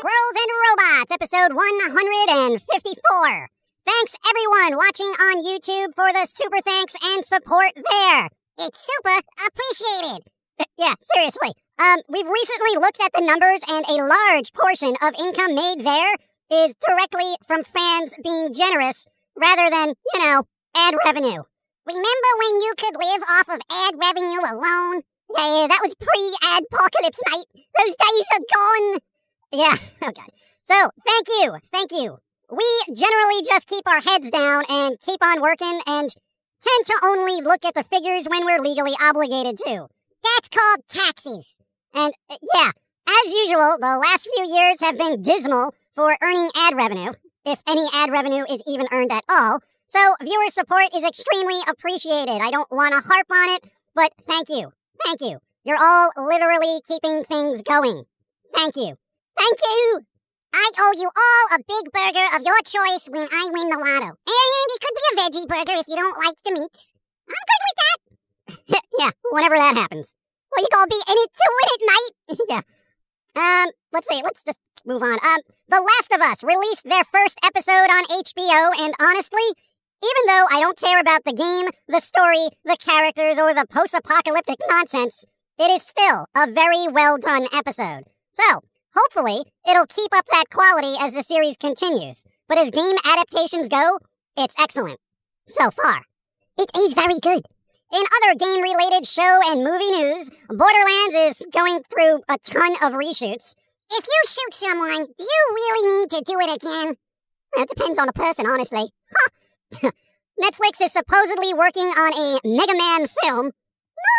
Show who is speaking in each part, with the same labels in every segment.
Speaker 1: Squirrels and Robots, episode 154. Thanks everyone watching on YouTube for the super thanks and support there. It's super appreciated. yeah, seriously. Um, we've recently looked at the numbers and a large portion of income made there is directly from fans being generous rather than, you know, ad revenue. Remember when you could live off of ad revenue alone? Yeah, yeah, that was pre-ad apocalypse, mate. Those days are gone. Yeah, oh god. So, thank you, thank you. We generally just keep our heads down and keep on working and tend to only look at the figures when we're legally obligated to. That's called taxes. And uh, yeah, as usual, the last few years have been dismal for earning ad revenue, if any ad revenue is even earned at all. So, viewer support is extremely appreciated. I don't want to harp on it, but thank you. Thank you. You're all literally keeping things going. Thank you. Thank you. I owe you all a big burger of your choice when I win the lotto. And it could be a veggie burger if you don't like the meats. I'm good with that. yeah, whenever that happens. Well, you gonna be in it to win it, mate. yeah. Um, let's see. Let's just move on. Um, The Last of Us released their first episode on HBO, and honestly, even though I don't care about the game, the story, the characters, or the post-apocalyptic nonsense, it is still a very well done episode. So, hopefully, it'll keep up that quality as the series continues. But as game adaptations go, it's excellent. So far. It is very good. In other game related show and movie news, Borderlands is going through a ton of reshoots. If you shoot someone, do you really need to do it again? It depends on the person, honestly. Huh. Netflix is supposedly working on a Mega Man film.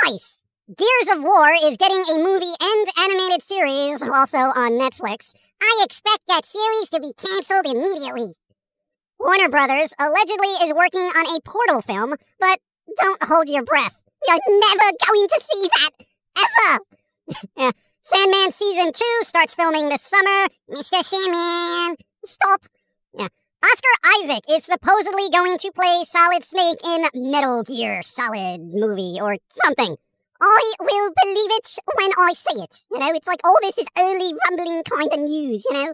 Speaker 1: Nice! Gears of War is getting a movie and animated series, also on Netflix. I expect that series to be canceled immediately. Warner Brothers allegedly is working on a Portal film, but don't hold your breath. We are never going to see that. Ever. Sandman Season 2 starts filming this summer. Mr. Sandman, stop. Yeah. Oscar Isaac is supposedly going to play Solid Snake in Metal Gear Solid movie or something. I will believe it when I see it. You know, it's like all this is early rumbling kind of news, you know?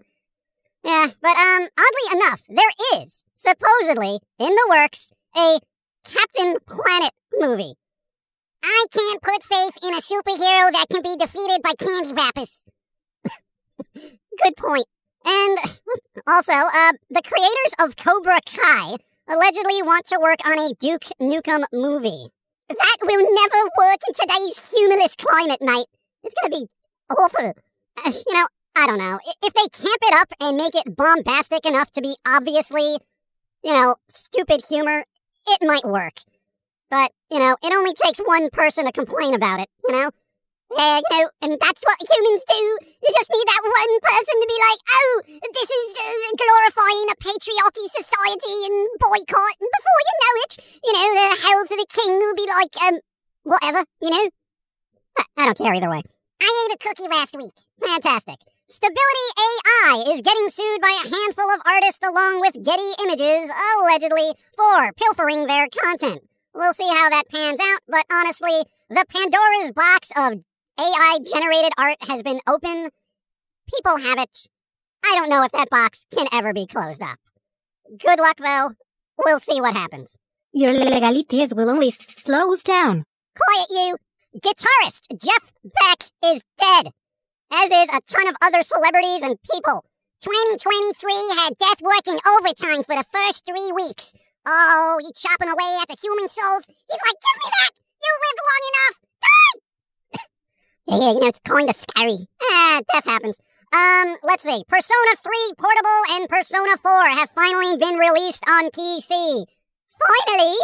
Speaker 1: Yeah, but um, oddly enough, there is supposedly in the works a Captain Planet movie. I can't put faith in a superhero that can be defeated by candy wrappers. Good point. And also, uh, the creators of Cobra Kai allegedly want to work on a Duke Nukem movie. That will never work in today's humorless climate, mate. It's gonna be awful. Uh, you know, I don't know. If they camp it up and make it bombastic enough to be obviously, you know, stupid humor, it might work. But, you know, it only takes one person to complain about it, you know? Yeah, you know, and that's what humans do. You just need that one person to be like, oh, this is uh, glorifying a patriarchy society and boycott. And before you know it, you know, the health of the king will be like, um, whatever, you know? I don't care either way. I ate a cookie last week. Fantastic. Stability AI is getting sued by a handful of artists along with Getty Images, allegedly, for pilfering their content. We'll see how that pans out, but honestly, the Pandora's box of AI generated art has been open. People have it. I don't know if that box can ever be closed up. Good luck, though. We'll see what happens.
Speaker 2: Your legalities will only s- slow us down.
Speaker 1: Quiet, you! Guitarist Jeff Beck is dead, as is a ton of other celebrities and people. 2023 had death working overtime for the first three weeks. Oh, he's chopping away at the human souls. He's like, give me that! You lived long enough! Yeah, yeah, you know, it's kind of scary. Ah, death happens. Um, let's see. Persona 3 Portable and Persona 4 have finally been released on PC. Finally!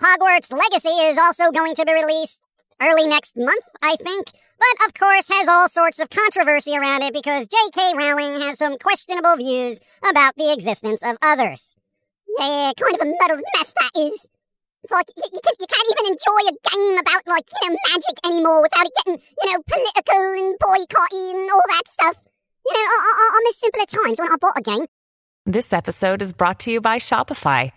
Speaker 1: Hogwarts Legacy is also going to be released early next month, I think. But of course has all sorts of controversy around it because J.K. Rowling has some questionable views about the existence of others. Yeah, kind of a muddled mess that is. It's like you, you, can, you can't even enjoy a game about like you know magic anymore without it getting you know political and boycotting and all that stuff. You know, on, on the simpler times when I bought a game,
Speaker 3: This episode is brought to you by Shopify.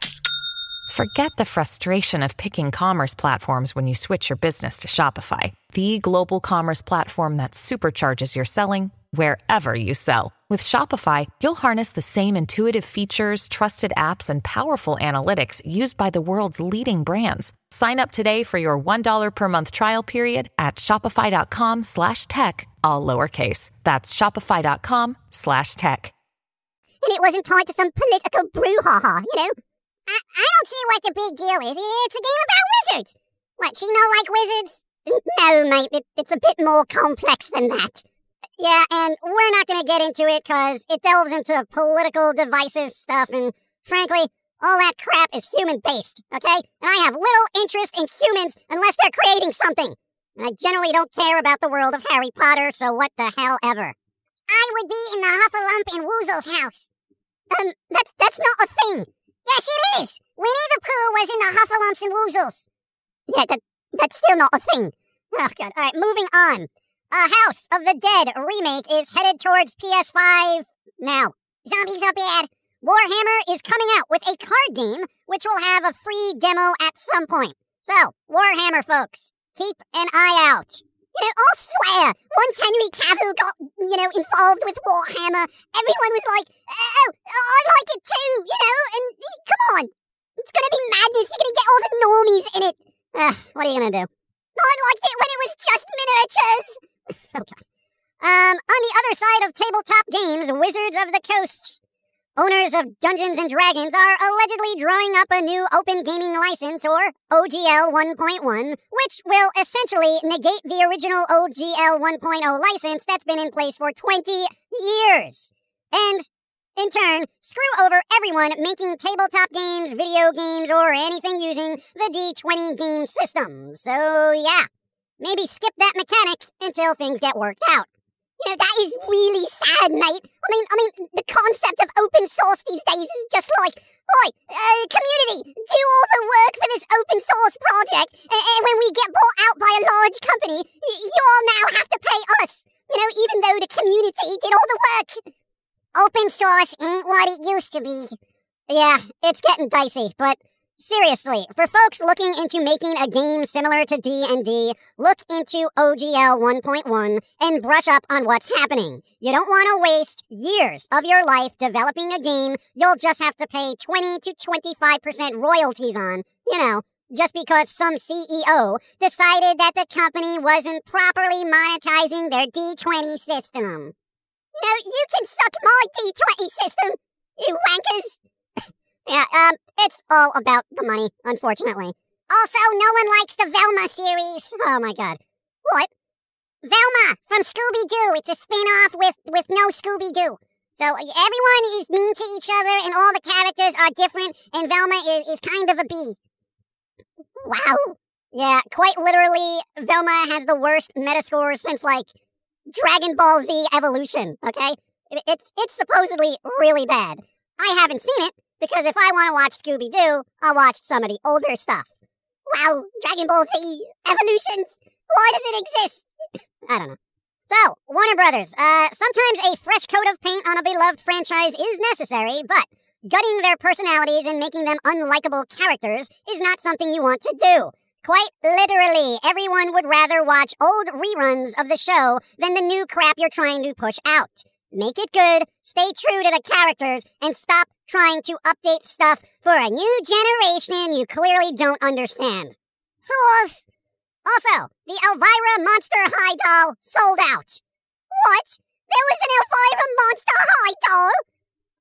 Speaker 3: Forget the frustration of picking commerce platforms when you switch your business to Shopify, the global commerce platform that supercharges your selling wherever you sell. With Shopify, you'll harness the same intuitive features, trusted apps, and powerful analytics used by the world's leading brands. Sign up today for your $1 per month trial period at shopify.com slash tech, all lowercase. That's shopify.com slash tech.
Speaker 1: And it wasn't tied to some political brouhaha, you know? I, I don't see what the big deal is. It's a game about wizards. What, she no like wizards? No, mate, it, it's a bit more complex than that. Yeah, and we're not going to get into it because it delves into political divisive stuff, and frankly, all that crap is human based, okay? And I have little interest in humans unless they're creating something. And I generally don't care about the world of Harry Potter, so what the hell ever. I would be in the Huffalump in Woozle's house. Um, that's that's not a thing. Yes, it is. Winnie the Pooh was in the Huffalumps and Woozles. Yeah, that that's still not a thing. Oh god. All right, moving on. A House of the Dead remake is headed towards PS5 now. Zombies are bad. Warhammer is coming out with a card game which will have a free demo at some point. So, Warhammer folks, keep an eye out. You know, I'll swear, once Henry Cavill got, you know, involved with Warhammer, everyone was like, oh, oh I like it too, you know, and come on. It's gonna be madness. You're gonna get all the normies in it. What are you gonna do? I liked it when it was just miniatures. Um, on the other side of tabletop games, Wizards of the Coast. Owners of Dungeons and Dragons are allegedly drawing up a new open gaming license, or OGL 1.1, which will essentially negate the original OGL 1.0 license that's been in place for 20 years. And, in turn, screw over everyone making tabletop games, video games, or anything using the D20 game system. So, yeah. Maybe skip that mechanic until things get worked out. You know, that is really sad, mate. I mean, I mean, the concept of open source these days is just like, oi, uh, community, do all the work for this open source project, and, and when we get bought out by a large company, you all now have to pay us. You know, even though the community did all the work. Open source ain't what it used to be. Yeah, it's getting dicey, but Seriously, for folks looking into making a game similar to D&D, look into OGL 1.1 and brush up on what's happening. You don't want to waste years of your life developing a game you'll just have to pay 20 to 25% royalties on, you know, just because some CEO decided that the company wasn't properly monetizing their D20 system. You know, you can suck my D20 system, you wankers! Yeah, um, it's all about the money, unfortunately. Also, no one likes the Velma series. Oh my god. What? Velma from Scooby Doo. It's a spin off with, with no Scooby Doo. So everyone is mean to each other, and all the characters are different, and Velma is, is kind of a bee. Wow. Yeah, quite literally, Velma has the worst metascores since, like, Dragon Ball Z Evolution, okay? It's, it's supposedly really bad. I haven't seen it, because if I want to watch Scooby Doo, I'll watch some of the older stuff. Wow, Dragon Ball Z Evolutions. Why does it exist? I don't know. So, Warner Brothers, uh, sometimes a fresh coat of paint on a beloved franchise is necessary, but gutting their personalities and making them unlikable characters is not something you want to do. Quite literally, everyone would rather watch old reruns of the show than the new crap you're trying to push out. Make it good, stay true to the characters, and stop trying to update stuff for a new generation you clearly don't understand. Fools! Also, the Elvira Monster High doll sold out. What? There was an Elvira Monster High doll?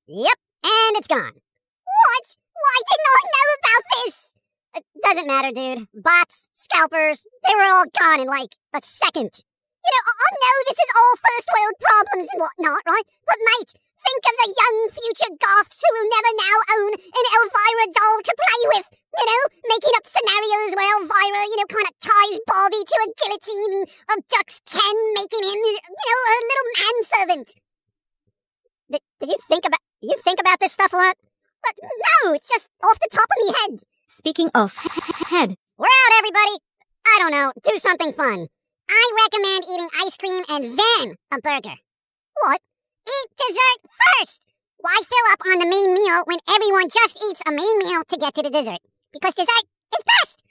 Speaker 1: Yep, and it's gone. What? Why didn't I know about this? It doesn't matter, dude. Bots, scalpers, they were all gone in like a second. You know, oh, I know this is all first world problems and whatnot, right? But mate, think of the young future goths who will never now own an Elvira doll to play with. You know, making up scenarios where Elvira, you know, kind of ties Barbie to a guillotine and abducts Ken, making him, you know, a little manservant. Did, did you think about you think about this stuff a lot? But no, it's just off the top of me head.
Speaker 2: Speaking of head,
Speaker 1: We're out, everybody. I don't know. Do something fun. I recommend eating ice cream and then a burger. What? Eat dessert first. Why fill up on the main meal when everyone just eats a main meal to get to the dessert? Because dessert is best.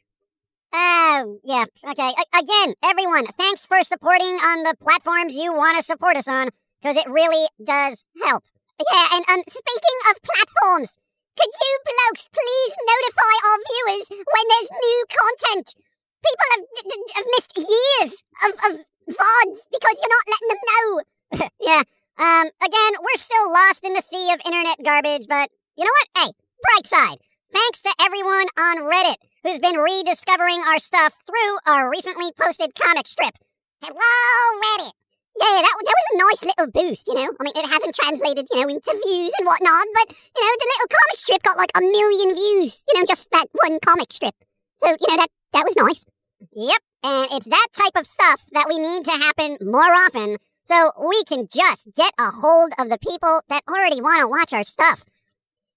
Speaker 1: Oh, yeah, okay. A- again, everyone, thanks for supporting on the platforms you want to support us on, because it really does help. Yeah, and um, speaking of platforms, could you blokes please notify our viewers when there's new content? People have, have missed years of, of VODs because you're not letting them know. yeah, um, again, we're still lost in the sea of internet garbage, but you know what? Hey, bright side. Thanks to everyone on Reddit who's been rediscovering our stuff through our recently posted comic strip. Hello, Reddit! Yeah, that, that was a nice little boost, you know? I mean, it hasn't translated, you know, into views and whatnot, but, you know, the little comic strip got like a million views, you know, just that one comic strip. So, you know, that, that was nice. Yep, and it's that type of stuff that we need to happen more often so we can just get a hold of the people that already want to watch our stuff.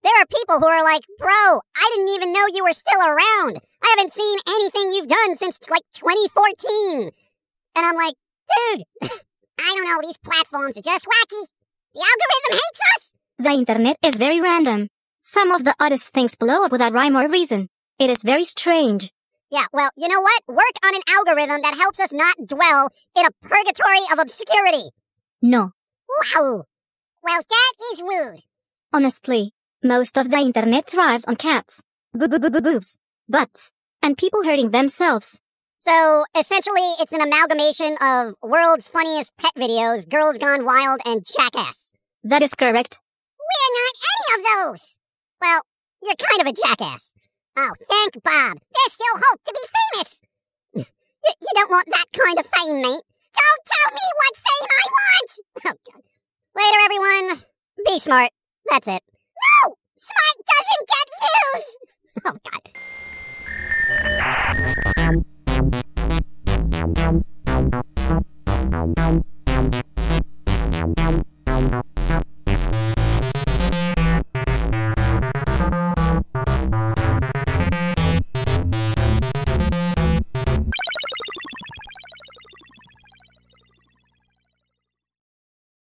Speaker 1: There are people who are like, bro, I didn't even know you were still around. I haven't seen anything you've done since like 2014. And I'm like, dude, I don't know, these platforms are just wacky. The algorithm hates us.
Speaker 2: The internet is very random. Some of the oddest things blow up without rhyme or reason. It is very strange.
Speaker 1: Yeah, well, you know what? Work on an algorithm that helps us not dwell in a purgatory of obscurity.
Speaker 2: No.
Speaker 1: Wow. Well, that is rude.
Speaker 2: Honestly, most of the internet thrives on cats, boobs, butts, and people hurting themselves.
Speaker 1: So, essentially, it's an amalgamation of world's funniest pet videos, Girls Gone Wild, and Jackass.
Speaker 2: That is correct.
Speaker 1: We're not any of those! Well, you're kind of a jackass. Oh, thank Bob. There's still hope to be famous. you, you don't want that kind of fame, mate. Don't tell me what fame I want! Oh, God. Later, everyone. Be smart. That's it. No! Smart doesn't get views! Oh, God.